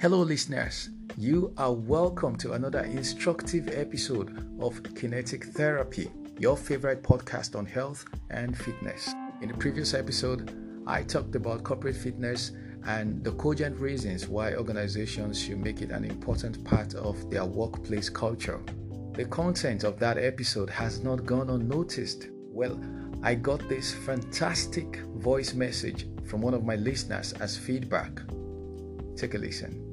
Hello, listeners. You are welcome to another instructive episode of Kinetic Therapy, your favorite podcast on health and fitness. In the previous episode, I talked about corporate fitness and the cogent reasons why organizations should make it an important part of their workplace culture. The content of that episode has not gone unnoticed. Well, I got this fantastic voice message from one of my listeners as feedback. Take a listen.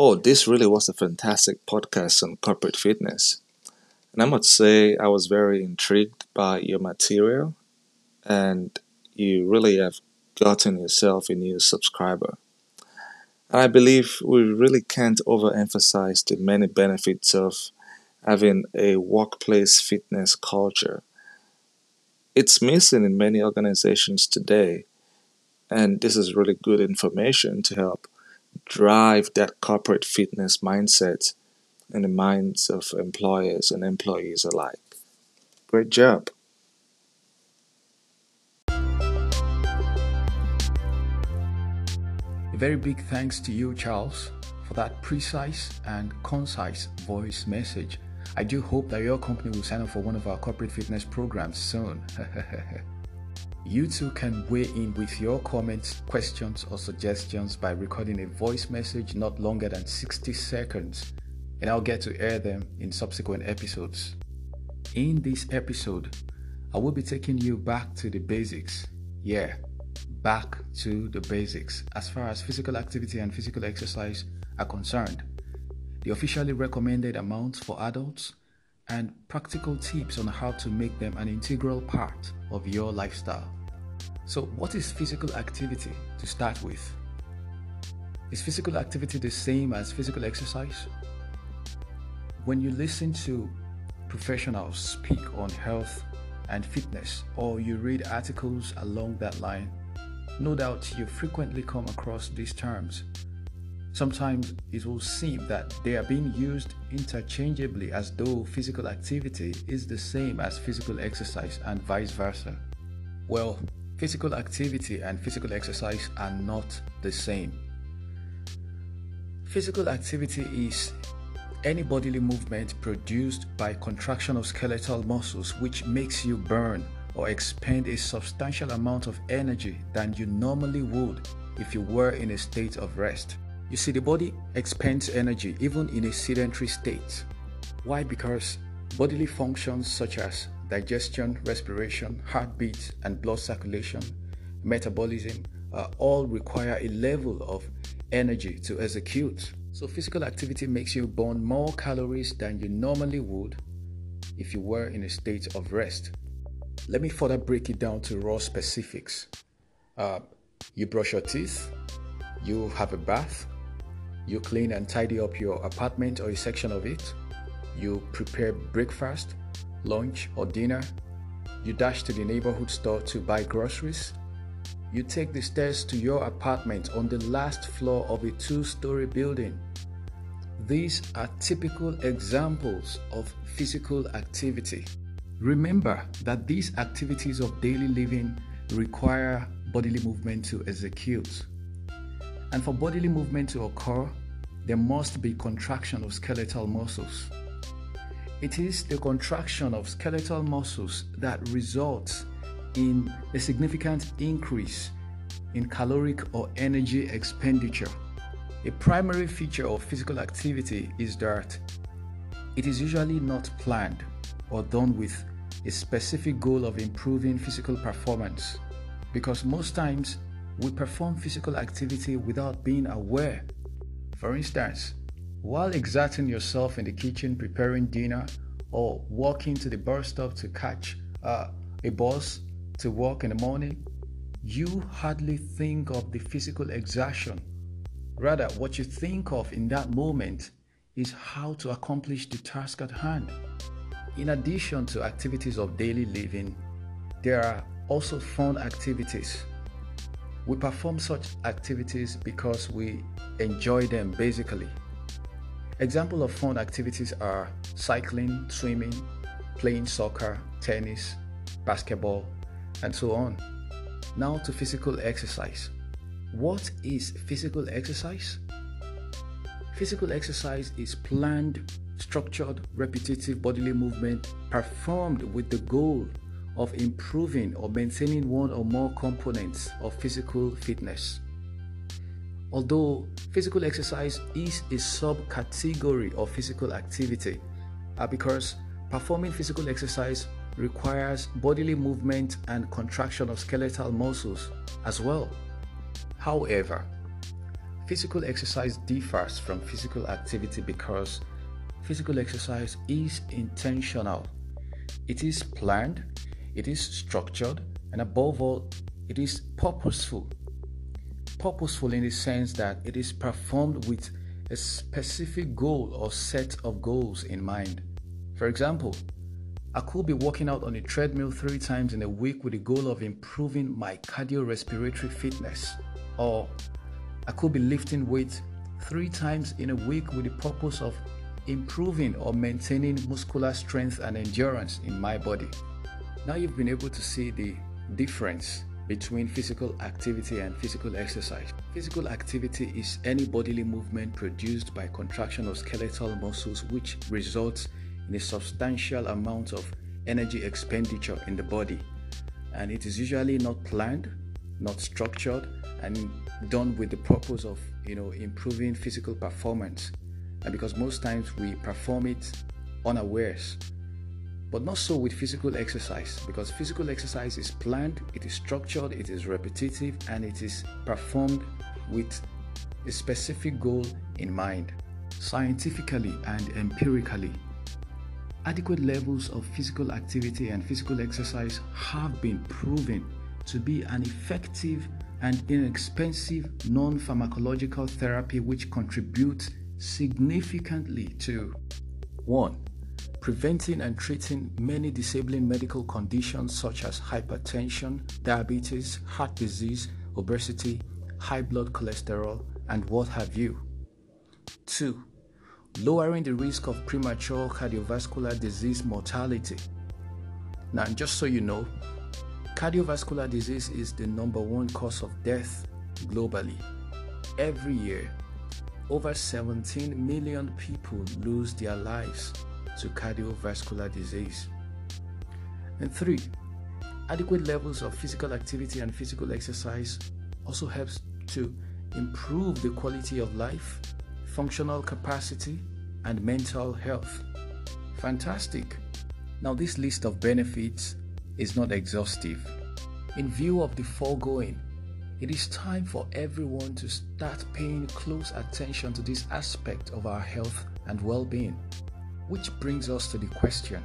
Oh, this really was a fantastic podcast on corporate fitness. And I must say, I was very intrigued by your material, and you really have gotten yourself a new subscriber. And I believe we really can't overemphasize the many benefits of having a workplace fitness culture. It's missing in many organizations today, and this is really good information to help drive that corporate fitness mindset in the minds of employers and employees alike. Great job. A very big thanks to you, Charles, for that precise and concise voice message. I do hope that your company will sign up for one of our corporate fitness programs soon. You too can weigh in with your comments, questions, or suggestions by recording a voice message not longer than 60 seconds, and I'll get to air them in subsequent episodes. In this episode, I will be taking you back to the basics. Yeah, back to the basics as far as physical activity and physical exercise are concerned. The officially recommended amounts for adults and practical tips on how to make them an integral part of your lifestyle. So, what is physical activity to start with? Is physical activity the same as physical exercise? When you listen to professionals speak on health and fitness, or you read articles along that line, no doubt you frequently come across these terms. Sometimes it will seem that they are being used interchangeably as though physical activity is the same as physical exercise and vice versa. Well, Physical activity and physical exercise are not the same. Physical activity is any bodily movement produced by contraction of skeletal muscles which makes you burn or expend a substantial amount of energy than you normally would if you were in a state of rest. You see, the body expends energy even in a sedentary state. Why? Because bodily functions such as digestion, respiration, heartbeat, and blood circulation, metabolism uh, all require a level of energy to execute. So, physical activity makes you burn more calories than you normally would if you were in a state of rest. Let me further break it down to raw specifics. Uh, you brush your teeth, you have a bath, you clean and tidy up your apartment or a section of it, you prepare breakfast, lunch, or dinner, you dash to the neighborhood store to buy groceries, you take the stairs to your apartment on the last floor of a two story building. These are typical examples of physical activity. Remember that these activities of daily living require bodily movement to execute. And for bodily movement to occur, there must be contraction of skeletal muscles. It is the contraction of skeletal muscles that results in a significant increase in caloric or energy expenditure. A primary feature of physical activity is that it is usually not planned or done with a specific goal of improving physical performance because most times we perform physical activity without being aware. For instance, while exerting yourself in the kitchen preparing dinner or walking to the bus stop to catch uh, a bus to work in the morning, you hardly think of the physical exertion. Rather, what you think of in that moment is how to accomplish the task at hand. In addition to activities of daily living, there are also fun activities. We perform such activities because we enjoy them basically. Example of fun activities are cycling, swimming, playing soccer, tennis, basketball, and so on. Now to physical exercise. What is physical exercise? Physical exercise is planned, structured, repetitive bodily movement performed with the goal of improving or maintaining one or more components of physical fitness. Although physical exercise is a subcategory of physical activity, uh, because performing physical exercise requires bodily movement and contraction of skeletal muscles as well. However, physical exercise differs from physical activity because physical exercise is intentional. It is planned, it is structured, and above all, it is purposeful purposeful in the sense that it is performed with a specific goal or set of goals in mind. For example, I could be working out on a treadmill three times in a week with the goal of improving my cardiorespiratory fitness, or I could be lifting weights three times in a week with the purpose of improving or maintaining muscular strength and endurance in my body. Now you've been able to see the difference between physical activity and physical exercise. Physical activity is any bodily movement produced by contraction of skeletal muscles which results in a substantial amount of energy expenditure in the body. And it is usually not planned, not structured, and done with the purpose of you know improving physical performance. And because most times we perform it unawares but not so with physical exercise because physical exercise is planned, it is structured, it is repetitive, and it is performed with a specific goal in mind. Scientifically and empirically, adequate levels of physical activity and physical exercise have been proven to be an effective and inexpensive non pharmacological therapy which contributes significantly to 1 preventing and treating many disabling medical conditions such as hypertension, diabetes, heart disease, obesity, high blood cholesterol, and what have you. 2. Lowering the risk of premature cardiovascular disease mortality. Now, just so you know, cardiovascular disease is the number one cause of death globally. Every year, over 17 million people lose their lives to cardiovascular disease. And three, adequate levels of physical activity and physical exercise also helps to improve the quality of life, functional capacity, and mental health. Fantastic! Now, this list of benefits is not exhaustive. In view of the foregoing, it is time for everyone to start paying close attention to this aspect of our health and well being. Which brings us to the question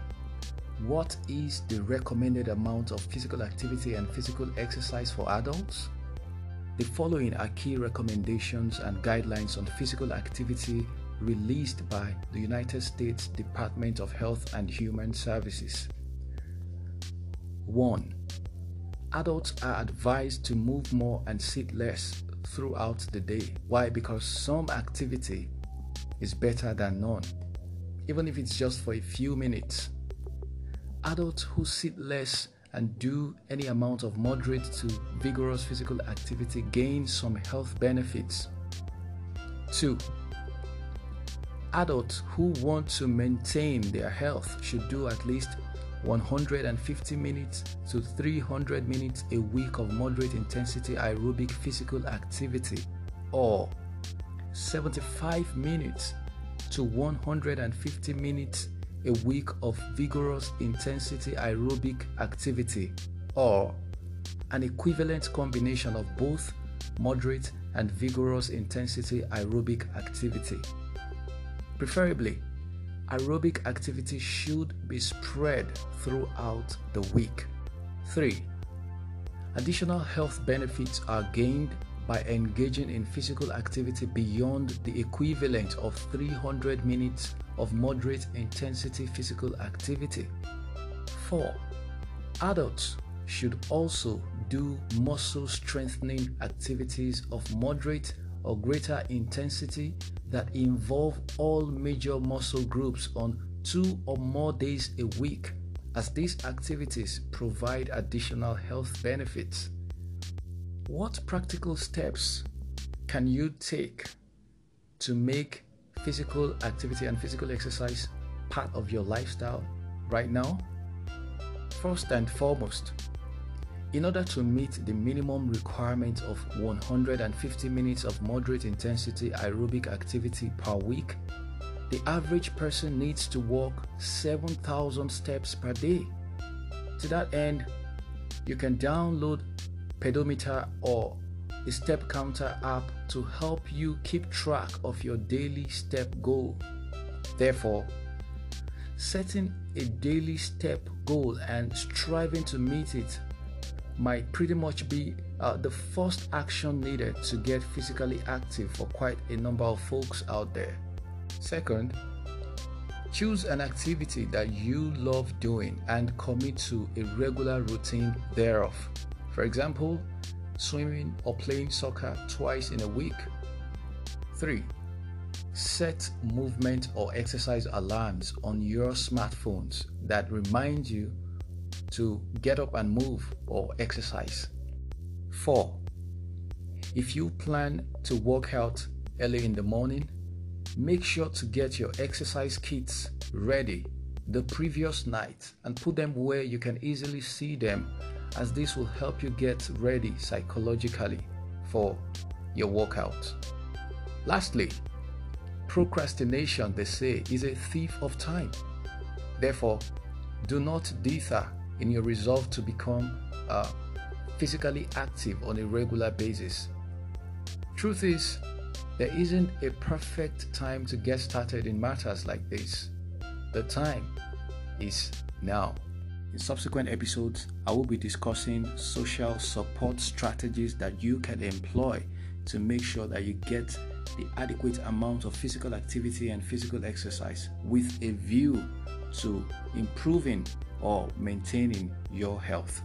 what is the recommended amount of physical activity and physical exercise for adults? The following are key recommendations and guidelines on physical activity released by the United States Department of Health and Human Services. 1. Adults are advised to move more and sit less throughout the day. Why? Because some activity is better than none even if it's just for a few minutes. Adults who sit less and do any amount of moderate to vigorous physical activity gain some health benefits. 2. Adults who want to maintain their health should do at least 150 minutes to 300 minutes a week of moderate intensity aerobic physical activity or 75 minutes to 150 minutes a week of vigorous intensity aerobic activity or an equivalent combination of both moderate and vigorous intensity aerobic activity. Preferably, aerobic activity should be spread throughout the week. 3. Additional health benefits are gained by engaging in physical activity beyond the equivalent of 300 minutes of moderate intensity physical activity. 4. Adults should also do muscle strengthening activities of moderate or greater intensity that involve all major muscle groups on two or more days a week as these activities provide additional health benefits. What practical steps can you take to make physical activity and physical exercise part of your lifestyle right now? First and foremost, in order to meet the minimum requirement of 150 minutes of moderate intensity aerobic activity per week, the average person needs to walk 7,000 steps per day. To that end, you can download Pedometer or a step counter app to help you keep track of your daily step goal. Therefore, setting a daily step goal and striving to meet it might pretty much be uh, the first action needed to get physically active for quite a number of folks out there. Second, choose an activity that you love doing and commit to a regular routine thereof. For example, swimming or playing soccer twice in a week. 3. Set movement or exercise alarms on your smartphones that remind you to get up and move or exercise. 4. If you plan to work out early in the morning, make sure to get your exercise kits ready the previous night and put them where you can easily see them, as this will help you get ready psychologically for your workout. Lastly, procrastination, they say, is a thief of time. Therefore, do not dither in your resolve to become uh, physically active on a regular basis. Truth is, there isn't a perfect time to get started in matters like this. The time is now. In subsequent episodes, I will be discussing social support strategies that you can employ to make sure that you get the adequate amount of physical activity and physical exercise with a view to improving or maintaining your health.